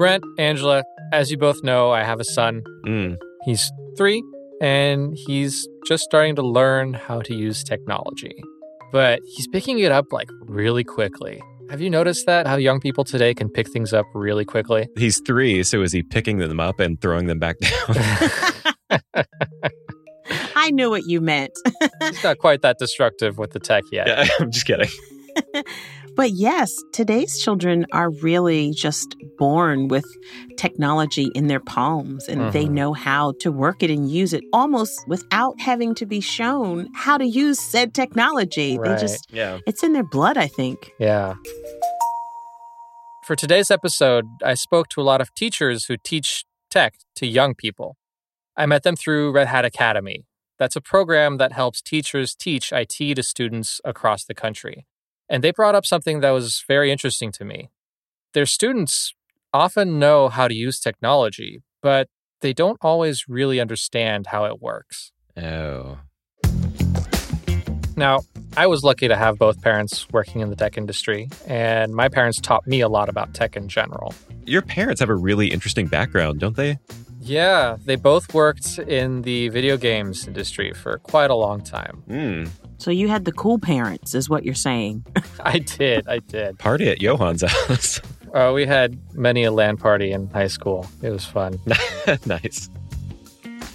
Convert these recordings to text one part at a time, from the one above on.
Brent, Angela, as you both know, I have a son. Mm. He's three, and he's just starting to learn how to use technology. But he's picking it up like really quickly. Have you noticed that? How young people today can pick things up really quickly? He's three, so is he picking them up and throwing them back down? I knew what you meant. He's not quite that destructive with the tech yet. yeah, I'm just kidding. but yes, today's children are really just born with technology in their palms and they Mhm. know how to work it and use it almost without having to be shown how to use said technology. Right. They just, Yeah. it's in their blood, I think. Yeah. For today's episode, I spoke to a lot of teachers who teach tech to young people. I met them through Red Hat Academy. That's a program that helps teachers teach IT to students across the country. And they brought up something that was very interesting to me. Their students often know how to use technology, but they don't always really understand how it works. Oh. Now, I was lucky to have both parents working in the tech industry, and my parents taught me a lot about tech in general. Your parents have a really interesting background, don't they? Yeah, they both worked in the video games industry for quite a long time. Mm. So you had the cool parents, is what you're saying. I did, I did. Party at Johan's house. Uh, we had many a LAN party in high school. It was fun. nice.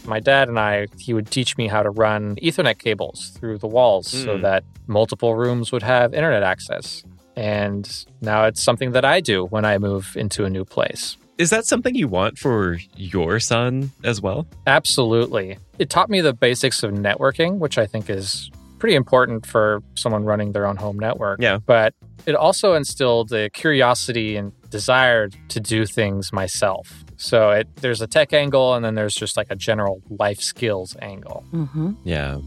My dad and I, he would teach me how to run Ethernet cables through the walls so Mm. that multiple rooms would have internet access. And now it's something that I do when I move into a new place. Is that something you want for your son as well? Absolutely. It taught me the basics of networking, which I think is pretty important for someone running their own home network. Yeah. But it also instilled a curiosity and desire to do things myself. So it, there's a tech angle, and then there's just like a general life skills angle. hmm Yeah.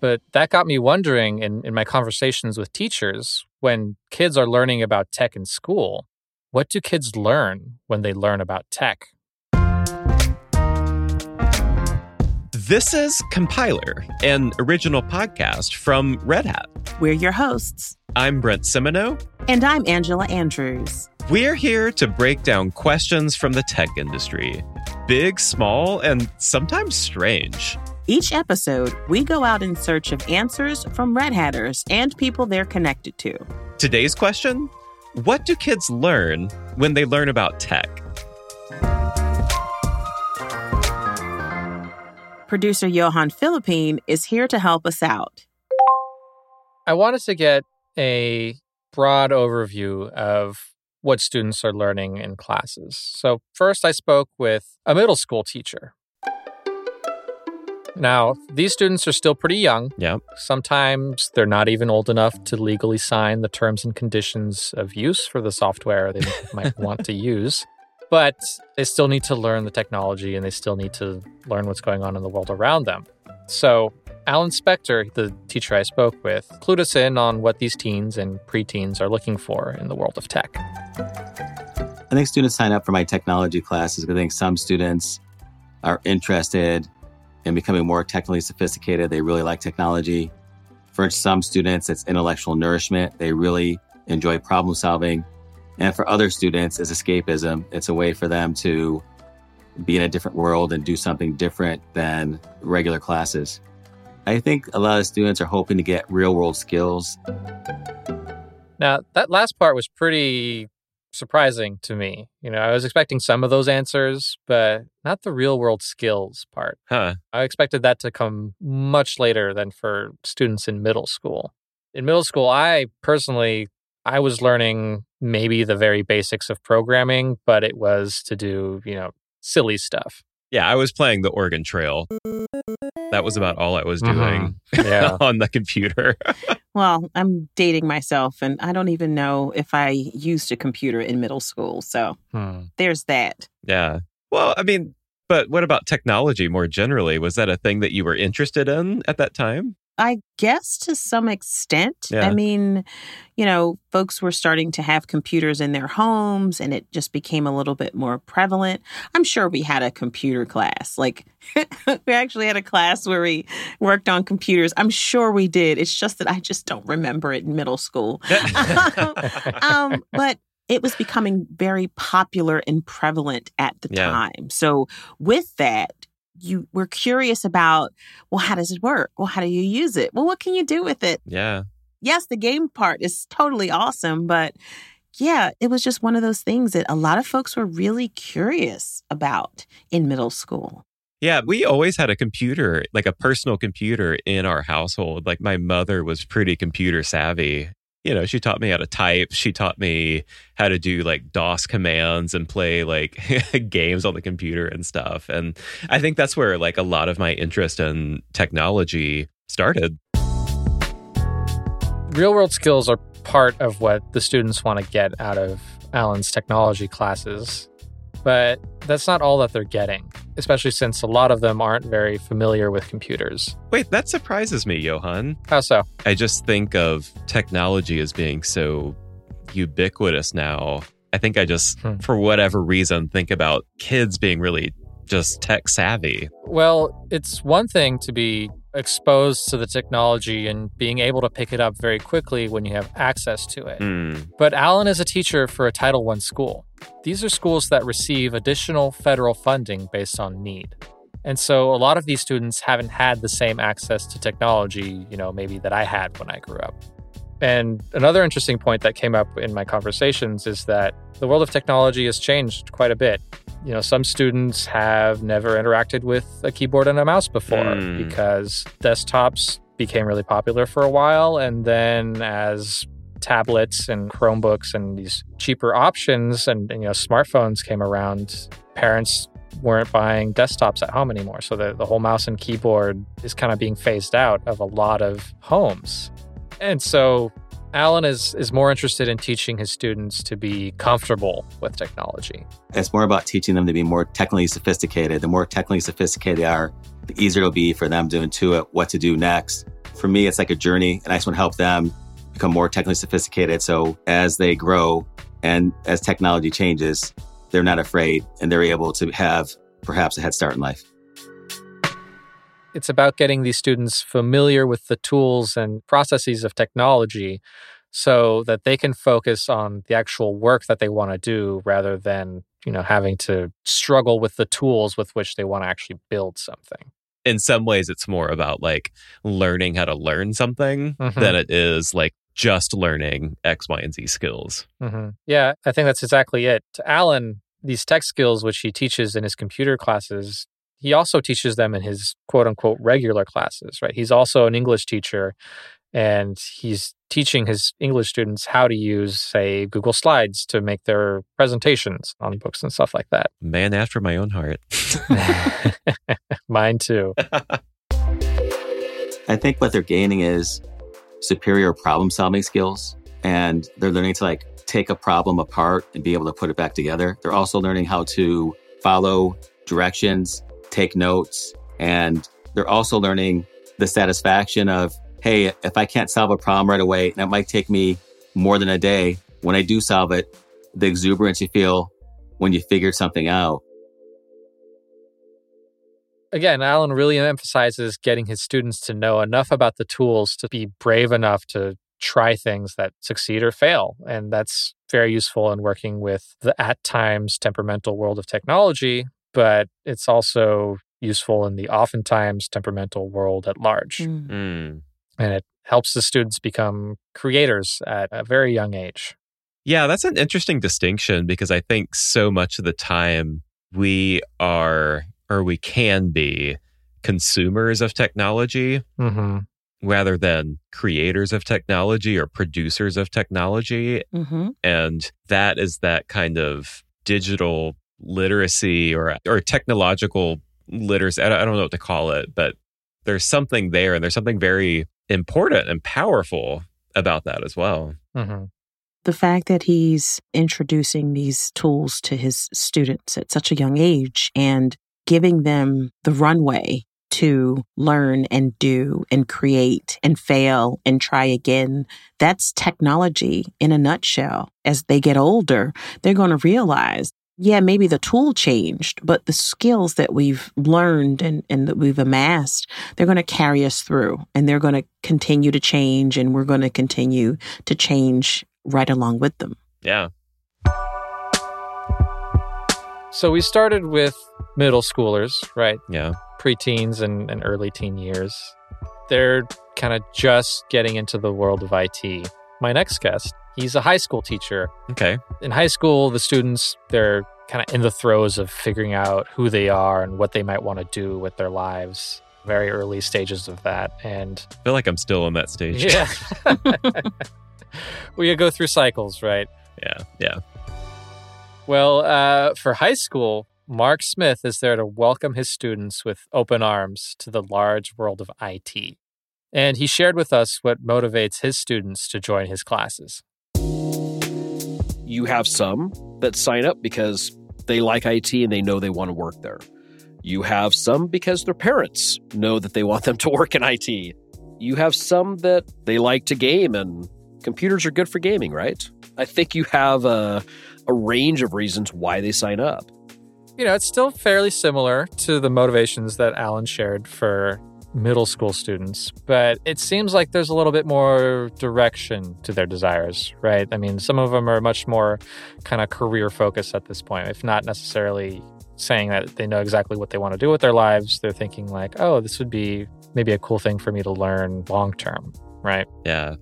But that got me wondering in, in my conversations with teachers when kids are learning about tech in school, what do kids learn when they learn about tech? This is Compiler, an original podcast from Red Hat. We're your hosts. I'm Brent Simoneaux. And I'm Angela Andrews. We're here to break down questions from the tech industry big, small, and sometimes strange. Each episode, we go out in search of answers from Red Hatters and people they're connected to. Today's question What do kids learn when they learn about tech? Producer Johan Philippine is here to help us out. I wanted to get a broad overview of what students are learning in classes. So, first, I spoke with a middle school teacher. Now, these students are still pretty young. Yep. Sometimes they're not even old enough to legally sign the terms and conditions of use for the software they might want to use. But they still need to learn the technology and they still need to learn what's going on in the world around them. So, Alan Spector, the teacher I spoke with, clued us in on what these teens and preteens are looking for in the world of tech. I think students sign up for my technology classes. I think some students are interested in becoming more technically sophisticated. They really like technology. For some students, it's intellectual nourishment. They really enjoy problem solving. And for other students, it's escapism. It's a way for them to be in a different world and do something different than regular classes. I think a lot of students are hoping to get real world skills Now, that last part was pretty surprising to me. You know, I was expecting some of those answers, but not the real world skills part. Huh. I expected that to come much later than for students in middle school. In middle school, I personally I was learning maybe the very basics of programming, but it was to do, you know, silly stuff. Yeah, I was playing the Oregon Trail. That was about all I was mm-hmm. doing Yeah. on the computer. Well, I'm dating myself, and I don't even know if I used a computer in middle school. So Hmm. there's that. yeah. Well, I mean, but what about technology more generally? Was that a thing that you were interested in at that time? I guess to some extent. Yeah. I mean, you know, folks were starting to have computers in their homes and it just became a little bit more prevalent. I'm sure we had a computer class. Like, we actually had a class where we worked on computers. I'm sure we did. It's just that I just don't remember it in middle school. um, but it was becoming very popular and prevalent at the Yeah. time. So with that, you were curious about, well, how does it work? Well, how do you use it? Well, what can you do with it? Yeah. Yes, the game part is totally awesome, but yeah, it was just one of those things that a lot of folks were really curious about in middle school. Yeah, we always had a computer, like a personal computer in our household. Like my mother was pretty computer savvy. You know, she taught me how to type. She taught me how to do like DOS commands and play like games on the computer and stuff. And I think that's where like a lot of my interest in technology started. Real world skills are part of what the students want to get out of Alan's technology classes, but that's not all that they're getting, especially since a lot of them aren't very familiar with computers. Wait, that surprises me, Johan. How so? I just think of technology as being so ubiquitous now. I think I just, Hmm. for whatever reason, think about kids being really just tech savvy. Well, it's one thing to be exposed to the technology and being able to pick it up very quickly when you have access to it. Hmm. But Alan is a teacher for a Title I school. These are schools that receive additional federal funding based on need. And so a lot of these students haven't had the same access to technology, you know, maybe that I had when I grew up. And another interesting point that came up in my conversations is that the world of technology has changed quite a bit. You know, some students have never interacted with a keyboard and a mouse before Hmm. because desktops became really popular for a while. And then as tablets and Chromebooks and these cheaper options and, and, you know smartphones came around, parents weren't buying desktops at home anymore. So the, the whole mouse and keyboard is kind of being phased out of a lot of homes. And so Alan is is more interested in teaching his students to be comfortable with technology. It's more about teaching them to be more technically sophisticated. The more technically sophisticated they are, the easier it'll be for them to intuit what to do next. For me, it's like a journey, and I just want to help them become more technically sophisticated. So as they grow and as technology changes, they're not afraid and they're able to have perhaps a head start in life. It's about getting these students familiar with the tools and processes of technology so that they can focus on the actual work that they want to do rather than, you know, having to struggle with the tools with which they want to actually build something. In some ways, it's more about like learning how to learn something Mhm. than it is like just learning X, Y, and Z skills. hmm Yeah, I think that's exactly it. To Alan, these tech skills, which he teaches in his computer classes, he also teaches them in his quote unquote regular classes, right? He's also an English teacher and he's teaching his English students how to use, say, Google Slides to make their presentations on books and stuff like that. Man after my own heart. Mine too. I think what they're gaining is superior problem solving skills and they're learning to like take a problem apart and be able to put it back together. They're also learning how to follow directions, take notes, and they're also learning the satisfaction of, hey, if I can't solve a problem right away, and it might take me more than a day, when I do solve it, the exuberance you feel when you figured something out. Again, Alan really emphasizes getting his students to know enough about the tools to be brave enough to try things that succeed or fail. And that's very useful in working with the at times temperamental world of technology, but it's also useful in the oftentimes temperamental world at large. Mm. Mm. And it helps the students become creators at a very young age. Yeah, that's an interesting distinction because I think so much of the time we are or we can be consumers of technology hmm rather than creators of technology or producers of technology. hmm And that is that kind of digital literacy or, or technological literacy. I don't, I don't know what to call it, but there's something there and there's something very important and powerful about that as well. hmm the fact that he's introducing these tools to his students at such a young age and giving them the runway to learn and do and create and fail and try again. That's technology in a nutshell. As they get older, they're going to realize, yeah, maybe the tool changed, but the skills that we've learned and, and that we've amassed, they're going to carry us through and they're going to continue to change and we're going to continue to change right along with them. Yeah. So we started with middle schoolers, right? Yeah. Preteens and, and early teen years. They're kind of just getting into the world of IT. My next guest, he's a high school teacher. Okay. In high school, the students, they're kind of in the throes of figuring out who they are and what they might want to do with their lives. Very early stages of that. And I feel like I'm still in that stage. yeah, we go through cycles, right? yeah. Yeah. Well, uh, for high school, Mark Smith is there to welcome his students with open arms to the large world of IT. And he shared with us what motivates his students to join his classes. You have some that sign up because they like IT and they know they want to work there. You have some because their parents know that they want them to work in IT. You have some that they like to game and computers are good for gaming, right? I think you have a, a range of reasons why they sign up. You know, it's still fairly similar to the motivations that Alan shared for middle school students, but it seems like there's a little bit more direction to their desires, right? I mean, some of them are much more kind of career focused at this point, if not necessarily saying that they know exactly what they want to do with their lives. They're thinking, like, oh, this would be maybe a cool thing for me to learn long term, right? Yeah.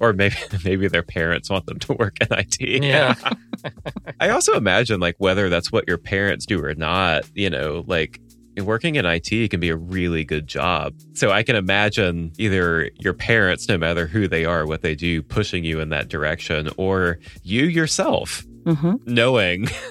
Or maybe maybe their parents want them to work in IT. Yeah. I also imagine like whether that's what your parents do or not, you know, like working in IT can be a really good job. So I can imagine either your parents, no matter who they are, what they do, pushing you in that direction, or you yourself hmm knowing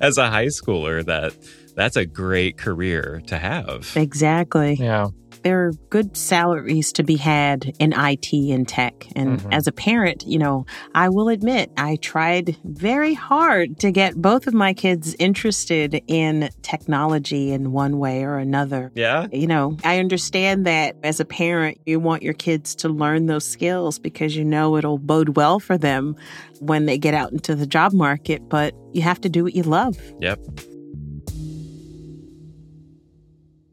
as a high schooler that that's a great career to have. Exactly. Yeah. There are good salaries to be had in IT and tech. And Mhm. as a parent, you know, I will admit I tried very hard to get both of my kids interested in technology in one way or another. Yeah. You know, I understand that as a parent, you want your kids to learn those skills because you know it'll bode well for them when they get out into the job market, but you have to do what you love. Yep.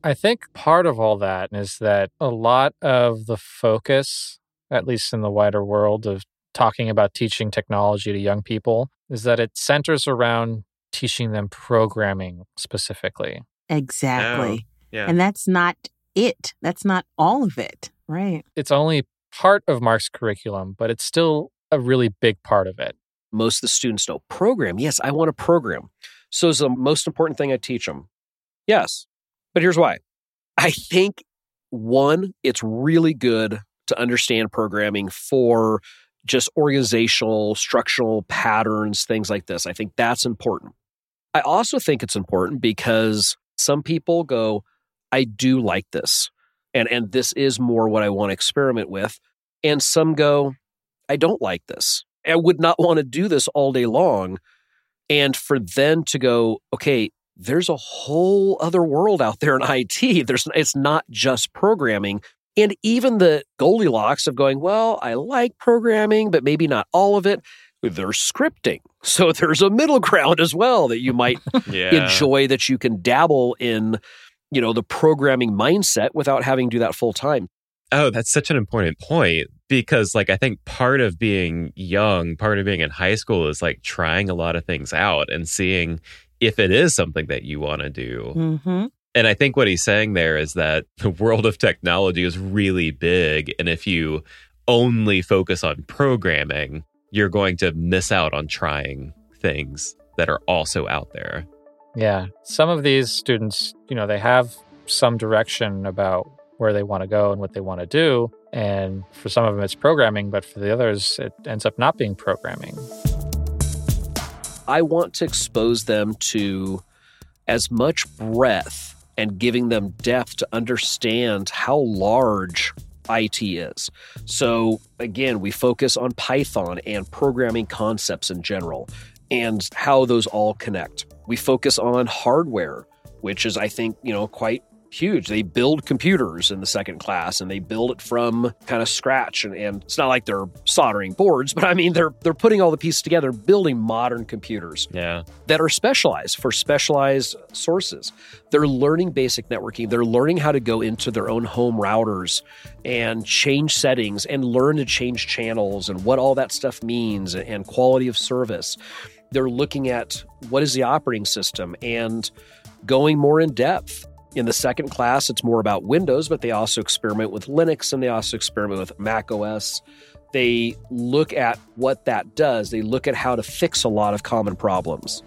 I think part of all that is that a lot of the focus, at least in the wider world of talking about teaching technology to young people, is that it centers around teaching them programming specifically. Exactly. Oh, yeah. And that's not it. That's not all of it. Right. It's only part of Mark's curriculum, but it's still a really big part of it. Most of the students know program. Yes, I want to program. So is the most important thing I teach them. Yes. But here's why. I think one, it's really good to understand programming for just organizational, structural patterns, things like this. I think that's important. I also think it's important because some people go, I do like this. And and this is more what I want to experiment with. And some go, I don't like this. I would not want to do this all day long. And for them to go, okay, there's a whole other world out there in IT. There's it's not just programming. And even the Goldilocks of going, well, I like programming, but maybe not all of it. There's scripting. So there's a middle ground as well that you might Yeah. enjoy that you can dabble in, you know, the programming mindset without having to do that full time. Oh, that's such an important point because, like, I think part of being young, part of being in high school is like trying a lot of things out and seeing if it is something that you want to do. Mm-hmm. And I think what he's saying there is that the world of technology is really big. And if you only focus on programming, you're going to miss out on trying things that are also out there. Yeah. Some of these students, you know, they have some direction about where they want to go and what they want to do. And for some of them, it's programming, but for the others, it ends up not being programming. I want to expose them to as much breadth and giving them depth to understand how large IT is. So, again, we focus on Python and programming concepts in general and how those all connect. We focus on hardware, which is, I think, you know, quite huge. They build computers in the second class and they build it from kind of scratch. And, and it's not like they're soldering boards, but I mean, they're, they're putting all the pieces together, building modern computers Yeah. that are specialized for specialized sources. They're learning basic networking. They're learning how to go into their own home routers and change settings and learn to change channels and what all that stuff means and quality of service. They're looking at what is the operating system and going more in depth. In the second class, it's more about Windows, but they also experiment with Linux and they also experiment with Mac OS. They look at what that does, they look at how to fix a lot of common problems.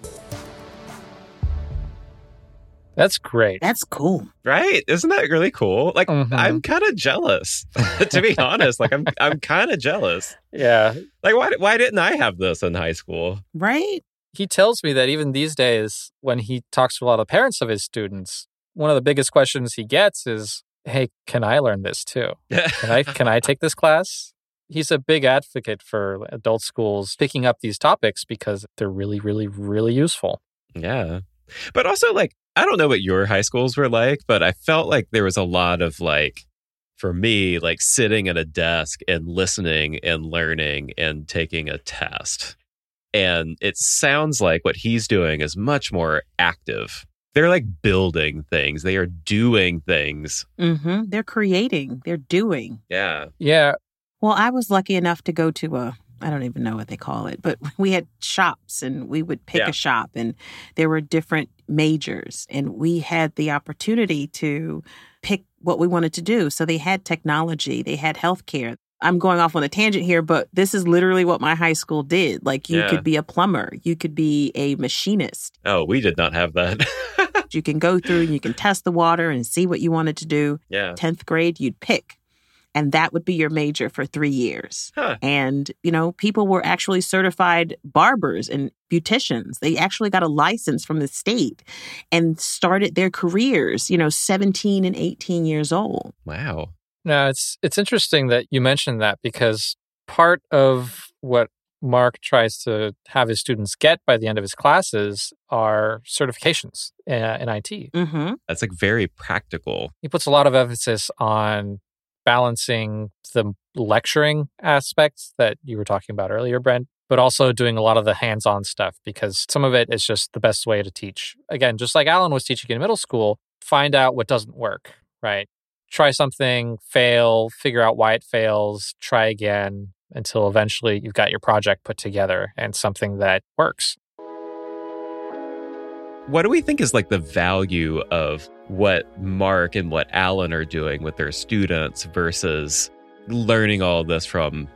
That's great. That's cool. Right? Isn't that really cool? Like Mhm. I'm kind of jealous, to be honest. Like I'm I'm kind of jealous. Yeah. Like why why didn't I have this in high school? Right? He tells me that even these days, when he talks to a lot of parents of his students, one of the biggest questions he gets is, Hey, can I learn this too? Can I can I take this class? He's a big advocate for adult schools picking up these topics because they're really, really, really useful. Yeah. But also like I don't know what your high schools were like, but I felt like there was a lot of like for me like sitting at a desk and listening and learning and taking a test. And it sounds like what he's doing is much more active. They're like building things. They are doing things. Mm-hmm. They're creating. They're doing. Yeah. Yeah. Well, I was lucky enough to go to a I don't even know what they call it, but we had shops and we would pick Yeah. a shop and there were different majors and we had the opportunity to pick what we wanted to do. So they had technology, they had healthcare. I'm going off on a tangent here, but this is literally what my high school did. Like you Yeah. could be a plumber, you could be a machinist. Oh, we did not have that. You can go through and you can test the water and see what you wanted to do. yeah. 10th grade, you'd pick. And that would be your major for three years. Huh. And, you know, people were actually certified barbers and beauticians. They actually got a license from the state and started their careers, you know, 17 and 18 years old. Wow. Now, it's it's interesting that you mentioned that because part of what Mark tries to have his students get by the end of his classes are certifications uh, in IT. Mm-hmm. That's like very practical. He puts a lot of emphasis on balancing the lecturing aspects that you were talking about earlier, Brent, but also doing a lot of the hands on stuff because some of it is just the best way to teach. Again, just like Alan was teaching in middle school, find out what doesn't work, right? Try something, fail, figure out why it fails, try again until eventually you've got your project put together and something that works. What do we think is like the value of what Mark and what Alan are doing with their students versus learning all this from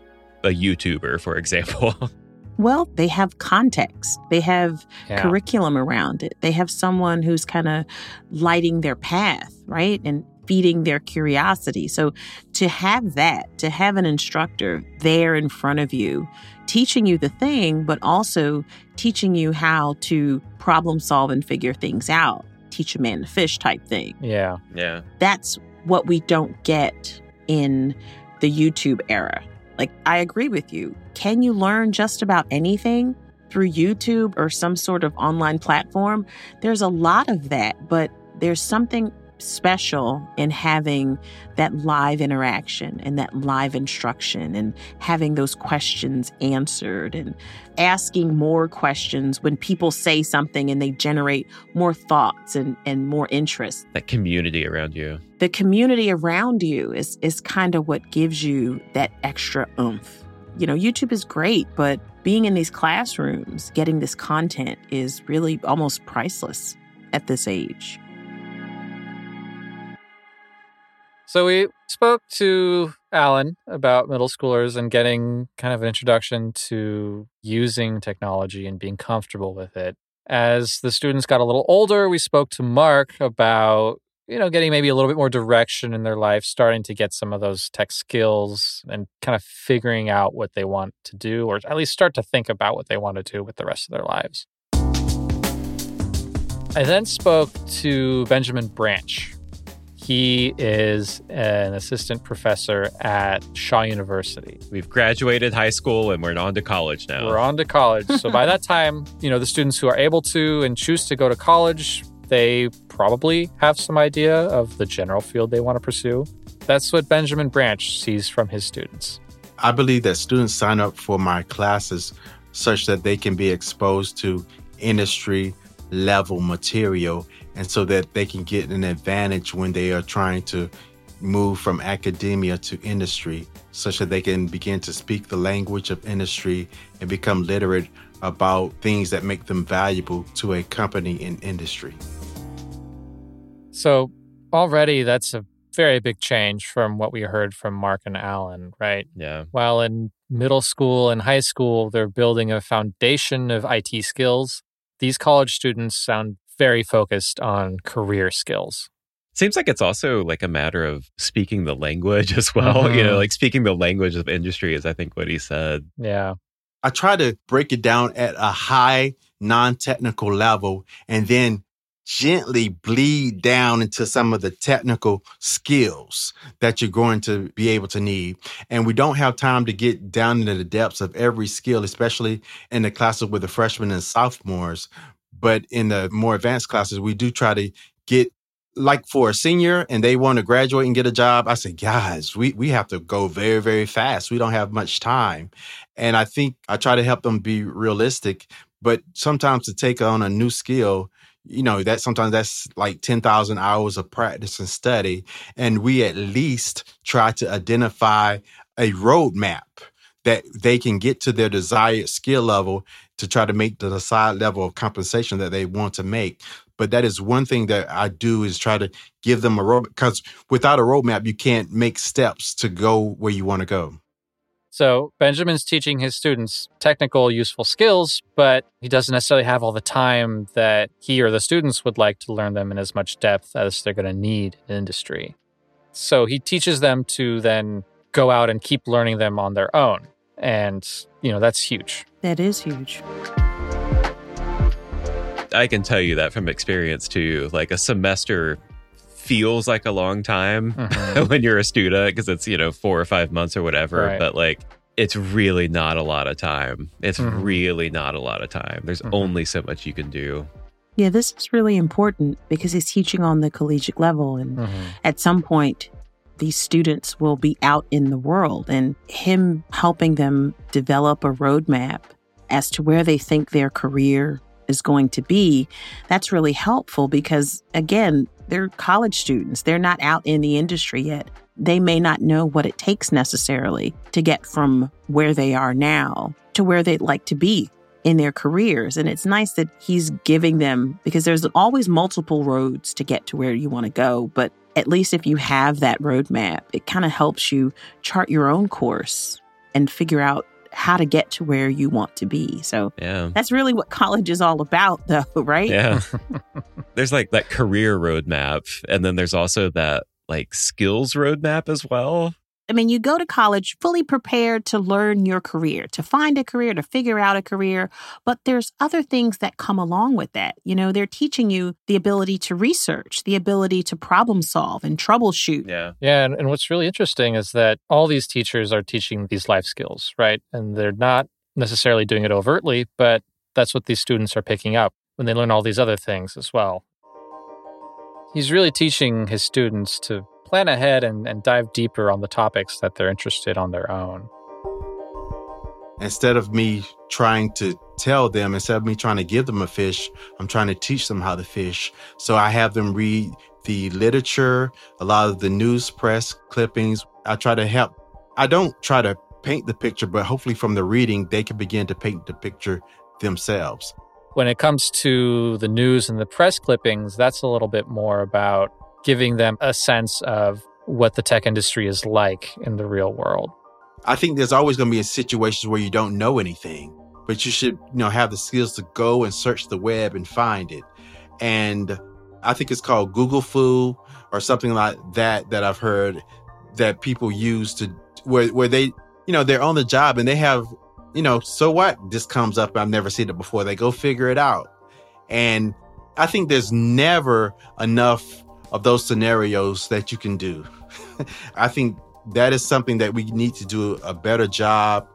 a YouTuber, for example? Well, they have context, they have Yeah. curriculum around it, they have someone who's kind of lighting their path, right? And feeding their curiosity. So to have that, to have an instructor there in front of you, teaching you the thing, but also teaching you how to problem solve and figure things out, teach a man to fish type thing. Yeah. yeah. That's what we don't get in the YouTube era. Like, I agree with you. Can you learn just about anything through YouTube or some sort of online platform? There's a lot of that, but there's something special in having that live interaction and that live instruction and having those questions answered and asking more questions when people say something and they generate more thoughts and, and more interest That community around you. the community around you is is kind of what gives you that extra oomph. You know, YouTube is great, but being in these classrooms, getting this content is really almost priceless at this age. So we spoke to Alan about middle schoolers and getting kind of an introduction to using technology and being comfortable with it. As the students got a little older, we spoke to Mark about, you know, getting maybe a little bit more direction in their life, starting to get some of those tech skills and kind of figuring out what they want to do, or at least start to think about what they want to do with the rest of their lives. I then spoke to Benjamin Branch, he is an assistant professor at Shaw University. We've graduated high school and we're on to college now. We're on to college. so by that time, you know, the students who are able to and choose to go to college, they probably have some idea of the general field they want to pursue. That's what Benjamin Branch sees from his students. I believe that students sign up for my classes such that they can be exposed to industry level material and so that they can get an advantage when they are trying to move from academia to industry such that they can begin to speak the language of industry and become literate about things that make them valuable to a company in industry. So already that's a very big change from what we heard from Mark and Alan, right? Yeah. While in middle school and high school, they're building a foundation of IT skills. These college students sound very focused on career skills. Seems like it's also like a matter of speaking the language as well. You know, Mhm. like speaking the language of industry is, I think, what he said. Yeah. I try to break it down at a high non technical level and then gently bleed down into some of the technical skills that you're going to be able to need. And we don't have time to get down into the depths of every skill, especially in the classes with the freshmen and sophomores. But in the more advanced classes, we do try to get like for a senior and they want to graduate and get a job, I say, guys, we, we have to go very, very fast. We don't have much time. And I think I try to help them be realistic, but sometimes to take on a new skill, you know, that sometimes that's like 10,000 hours of practice and study. And we at least try to identify a roadmap that they can get to their desired skill level to try to make the desired level of compensation that they want to make. But that is one thing that I do is try to give them a road because without a roadmap, you can't make steps to go where you want to go. So Benjamin's teaching his students technical, useful skills, but he doesn't necessarily have all the time that he or the students would like to learn them in as much depth as they're going to need in industry. So he teaches them to then go out and keep learning them on their own. And, you know, that's huge. That is huge. I can tell you that from experience too. Like a semester feels like a long time Mhm. when you're a student because it's, you know, four or five months or whatever. Right. But like, it's really not a lot of time. It's Mhm. really not a lot of time. There's Mhm. only so much you can do. Yeah, this is really important because he's teaching on the collegiate level. And Mhm. at some point, these students will be out in the world and him helping them develop a roadmap as to where they think their career is going to be. That's really helpful because, again, they're college students. They're not out in the industry yet. They may not know what it takes necessarily to get from where they are now to where they'd like to be in their careers. And it's nice that he's giving them because there's always multiple roads to get to where you want to go. But at least if you have that roadmap, it kind of helps you chart your own course and figure out how to get to where you want to be. So Yeah. that's really what college is all about, though, right? Yeah. there's like that career roadmap. And then there's also that like skills roadmap as well. I mean, you go to college fully prepared to learn your career, to find a career, to figure out a career, but there's other things that come along with that. You know, they're teaching you the ability to research, the ability to problem solve and troubleshoot. Yeah. Yeah, and, and what's really interesting is that all these teachers are teaching these life skills, right? And they're not necessarily doing it overtly, but that's what these students are picking up when they learn all these other things as well. He's really teaching his students to plan ahead and, and dive deeper on the topics that they're interested on their own. Instead of me trying to tell them, instead of me trying to give them a fish, I'm trying to teach them how to fish. So I have them read the literature, a lot of the news press clippings. I try to help. I don't try to paint the picture, but hopefully from the reading, they can begin to paint the picture themselves. When it comes to the news and the press clippings, that's a little bit more about giving them a sense of what the tech industry is like in the real world. I think there's always going to be situations where you don't know anything, but you should, you know, have the skills to go and search the web and find it. And I think it's called Google Fu or something like that that I've heard that people use to where where they, you know, they're on the job and they have, you know, so what? This comes up. I've never seen it before. They go figure it out. And I think there's never enough of those scenarios that you can do. I think that is something that we need to do a better job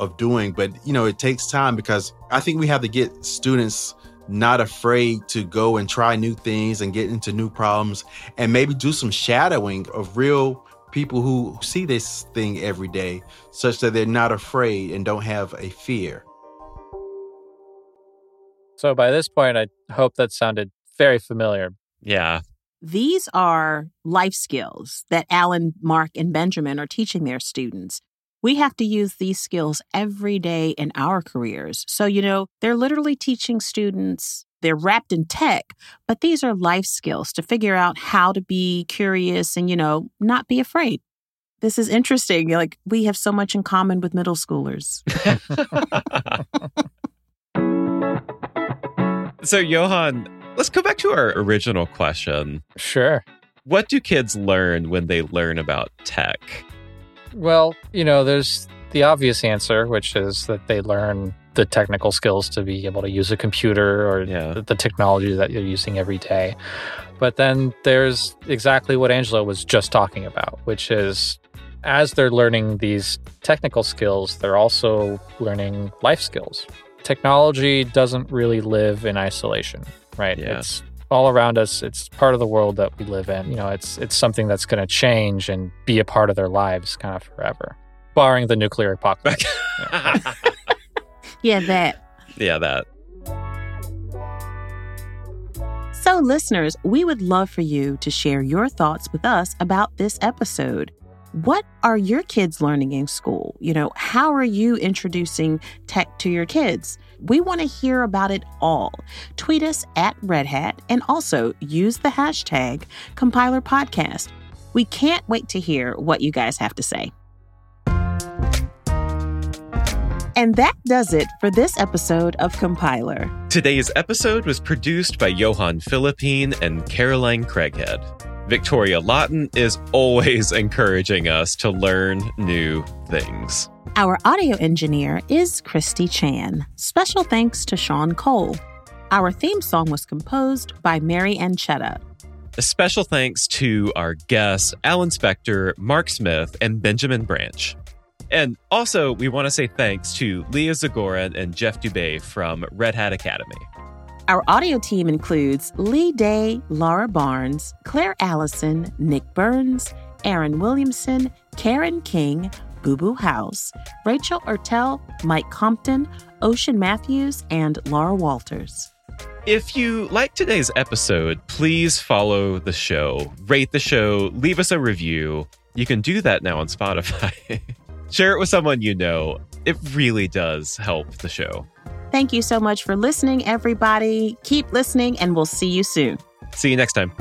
of doing. But, you know, it takes time because I think we have to get students not afraid to go and try new things and get into new problems and maybe do some shadowing of real people who see this thing every day such that they're not afraid and don't have a fear. So by this point, I hope that sounded very familiar. Yeah. These are life skills that Alan, Mark, and Benjamin are teaching their students. We have to use these skills every day in our careers. So, you know, they're literally teaching students, they're wrapped in tech, but these are life skills to figure out how to be curious and, you know, not be afraid. This is interesting. Like, we have so much in common with middle schoolers. so, Johan, let's go back to our original question. Sure. What do kids learn when they learn about tech? Well, you know, there's the obvious answer, which is that they learn the technical skills to be able to use a computer or Yeah. the, the technology that you're using every day. But then there's exactly what Angela was just talking about, which is as they're learning these technical skills, they're also learning life skills. Technology doesn't really live in isolation, right? Yeah. It's all around us. It's part of the world that we live in. You know, it's it's something that's going to change and be a part of their lives kind of forever, barring the nuclear apocalypse. yeah, that. yeah, that. So, listeners, we would love for you to share your thoughts with us about this episode. What are your kids learning in school? You know, how are you introducing tech to your kids? We want to hear about it all. Tweet us at Red Hat and also use the hashtag Compiler Podcast. We can't wait to hear what you guys have to say. And that does it for this episode of Compiler. Today's episode was produced by Johan Philippine and Caroline Creaghead. Victoria Lawton is always encouraging us to learn new things. Our audio engineer is Christy Chan. Special thanks to Sean Cole. Our theme song was composed by Mary Ancheta. A special thanks to our guests, Alan Spector, Mark Smith, and Benjamin Branch. And also, we want to say thanks to Leah Zagoran and Jeff Dubay from Red Hat Academy. Our audio team includes Leigh Day, Laura Barnes, Claire Allison, Nick Burns, Aaron Williamson, Karen King, Boo Boo Howse, Rachel Ertel, Mike Compton, Ocean Matthews, and Laura Walters. If you like today's episode, please follow the show, rate the show, leave us a review. You can do that now on Spotify. Share it with someone you know. It really does help the show. Thank you so much for listening, everybody. Keep listening, and we'll see you soon. See you next time.